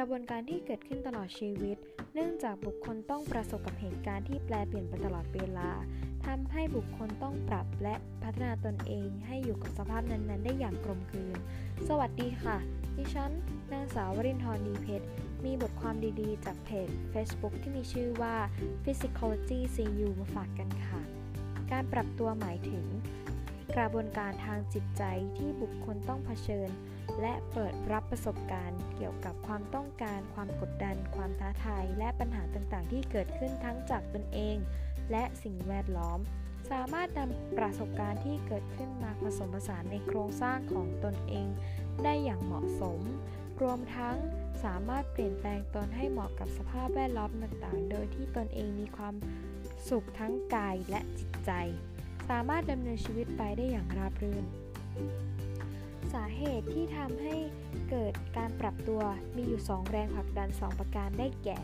กระบวนการที่เกิดขึ้นตลอดชีวิต เนื่องจากบุคคลต้องประสบกับเหตุการณ์ที่แปลเปลี่ยนไปตลอดเวลาทำให้บุคคลต้องปรับและพัฒนาตนเองให้อยู่กับสภาพนั้นๆ ได้อย่างกลมกลืน สวัสดีค่ะ ดิฉัน นางสาววรินทร์ดีเพชร มีบทความดีๆ จากเพจ Facebook ที่มีชื่อว่า Physicology CU มาฝากกันค่ะ การปรับตัวหมายถึง กระบวนการทางจิตใจที่บุคคลต้องเผชิญ และเปิดรับประสบการณ์เกี่ยวกับความต้องการ ความกดดัน ความท้าทาย และปัญหาต่างๆ ที่เกิดขึ้นทั้งจากตนเอง และสิ่งแวดล้อม สามารถนำประสบการณ์ที่เกิดขึ้นมาผสมผสานในโครงสร้างของตนเอง ได้อย่างเหมาะสม รวมทั้งสามารถเปลี่ยนแปลงตนให้เหมาะกับสภาพแวดล้อมต่างๆ โดยที่ตนเองมีความสุขทั้งกายและจิตใจ สามารถดำเนินชีวิตไปได้อย่างราบรื่น สาเหตุที่ทำให้เกิดการปรับตัวมีอยู่ 2 แรงผลักดัน 2 ประการได้แก่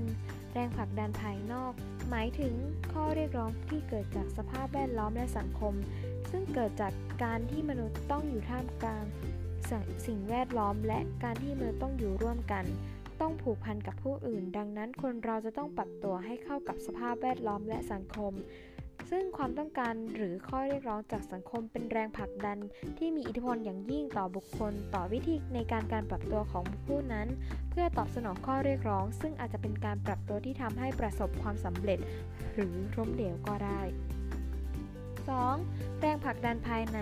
1. แรงผลักดันภายนอก หมายถึงข้อเรียกร้องที่เกิดจากสภาพแวดล้อมและสังคม ซึ่งเกิดจากการที่มนุษย์ต้องอยู่ท่ามกลางสสิ่งแวดล้อม และการที่มนุษย์ต้องอยู่ร่วมกัน ต้องผูกพันกับผู้อื่น ดังนั้นคนเราจะต้องปรับตัวให้เข้ากับสภาพแวดล้อมและสังคม ซึ่งความต้องการหรือข้อเรียกร้องจากสังคมเป็นแรงผลักดัน ที่มีอิทธิพลอย่างยิ่งต่อบุคคล ต่อวิธีในการการปรับตัวของผู้นั้น เพื่อตอบสนองข้อเรียกร้อง ซึ่งอาจจะเป็นการปรับตัวที่ทำให้ประสบความสำเร็จ หรือล้มเหลวก็ได้ 2. แรงผลักดันภายใน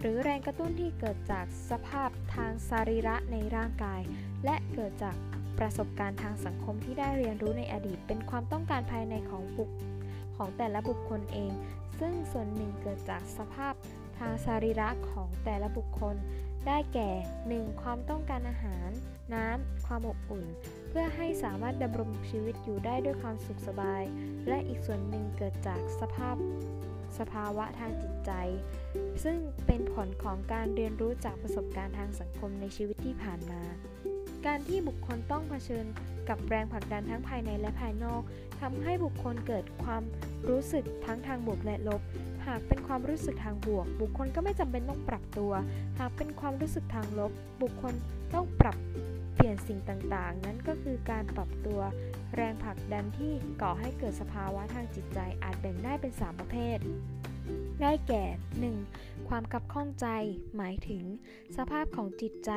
หรือแรงกระตุ้นที่เกิดจากสภาพทางสรีระในร่างกาย และเกิดจากประสบการณ์ทางสังคมที่ได้เรียนรู้ในอดีต เป็นความต้องการภายในของบุค ของแต่ละบุคคลเอง ซึ่งส่วนหนึ่งเกิดจากสภาพทางสรีระของแต่ละบุคคล ได้แก่ 1. ความต้องการอาหาร น้ำ ความอบอุ่น เพื่อให้สามารถดำรงชีวิตอยู่ได้ด้วยความสุขสบาย และอีกส่วนหนึ่งเกิดจากสภาพสภาวะทางจิตใจ ซึ่งเป็นผลของการเรียนรู้จากประสบการณ์ทางสังคมในชีวิตที่ผ่านมา การที่บุคคลต้องเผชิญ กับแรงผลักดันทั้งภายในและภายนอกทำให้บุคคลเกิดความรู้สึกทั้งทางบวกและลบ หากเป็นความรู้สึกทางบวก บุคคลก็ไม่จำเป็นต้องปรับตัว หากเป็นความรู้สึกทางลบ บุคคลต้องปรับเปลี่ยนสิ่งต่างๆ นั้นก็คือการปรับตัว แรงผลักดันที่ก่อให้เกิดสภาวะทางจิตใจอาจแบ่งได้เป็น 3 ประเภท ได้แก่ 1. ความกับข้องใจ หมายถึง สภาพของจิตใจ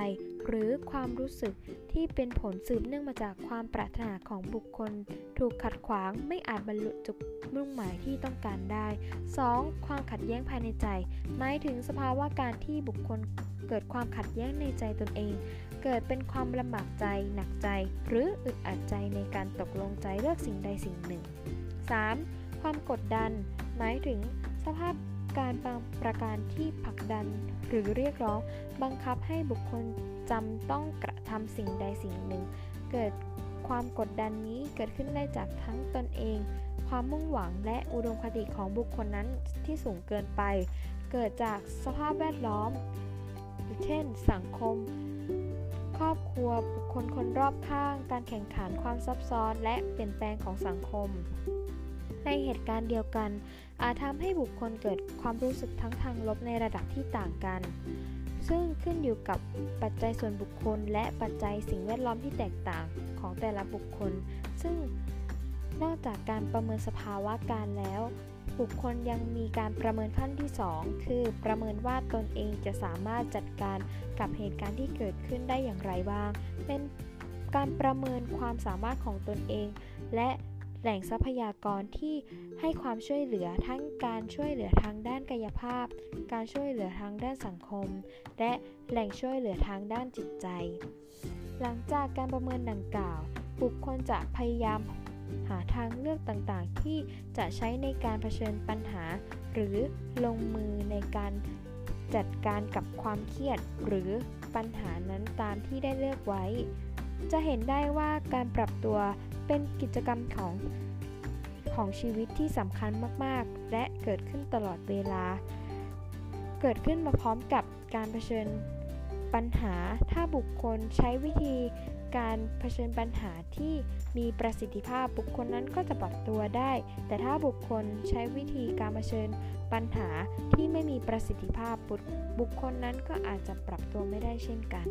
หรือความรู้สึกที่เป็นผลสืบเนื่องมาจากความปรารถนาของบุคคล ถูกขัดขวางไม่อาจบรรลุจุดมุ่งหมายที่ต้องการได้ 2. ความขัดแย้งภายในใจ หมายถึงสภาวะการที่บุคคลเกิดความขัดแย้งในใจตนเอง เกิดเป็นความลำบากใจ หนักใจ หรืออึดอัดใจในการตกลงใจเลือกสิ่งใดสิ่งหนึ่ง 3. ความกดดัน หมายถึงสภาพ การบางประการที่ผลักดันหรือเรียกร้อง บังคับให้บุคคลจำต้องกระทำสิ่งใดสิ่งหนึ่ง เกิดความกดดันนี้เกิดขึ้นได้จากทั้งตนเอง ความมุ่งหวังและอุดมคติของบุคคลนั้นที่สูงเกินไป เกิดจากสภาพแวดล้อม เช่น สังคม ครอบครัวบุคคลคนรอบข้าง การแข่งขันความซับซ้อนและเปลี่ยนแปลงของสังคม ในเหตุการณ์เดียวกัน อาจทำให้บุคคลเกิดความรู้สึกทั้งทางลบในระดับที่ต่างกัน ซึ่งขึ้นอยู่กับปัจจัยส่วนบุคคล และปัจจัยสิ่งแวดล้อมที่แตกต่างของแต่ละบุคคล ซึ่งนอกจากการประเมินสภาวะการแล้ว บุคคลยังมีการประเมินขั้นที่ 2 คือประเมินว่าตนเองจะสามารถจัดการกับเหตุการณ์ที่เกิดขึ้นได้อย่างไรบ้าง เป็นการประเมินความสามารถของตนเอง และ แหล่งทรัพยากรที่ให้ความช่วยเหลือทั้งการช่วยเหลือทางด้านกายภาพ การช่วยเหลือทางด้านสังคม และแหล่งช่วยเหลือทางด้านจิตใจ หลังจากการประเมินดังกล่าว บุคคลจะพยายามหาทางเลือกต่างๆ ที่จะใช้ในการเผชิญปัญหา หรือลงมือในการจัดการกับความเครียด หรือปัญหานั้นตามที่ได้เลือกไว้ จะเห็นได้ว่าการปรับตัว เป็นกิจกรรมของของชีวิตที่สำคัญมาก ๆ และเกิดขึ้นตลอดเวลา เกิดขึ้นมาพร้อมกับการเผชิญปัญหา ถ้าบุคคลใช้วิธีการเผชิญปัญหาที่มีประสิทธิภาพบุคคลนั้นก็จะปรับตัวได้ แต่ถ้าบุคคลใช้วิธีการเผชิญปัญหาที่ไม่มีประสิทธิภาพบุคคลนั้นก็อาจจะปรับตัวไม่ได้เช่นกัน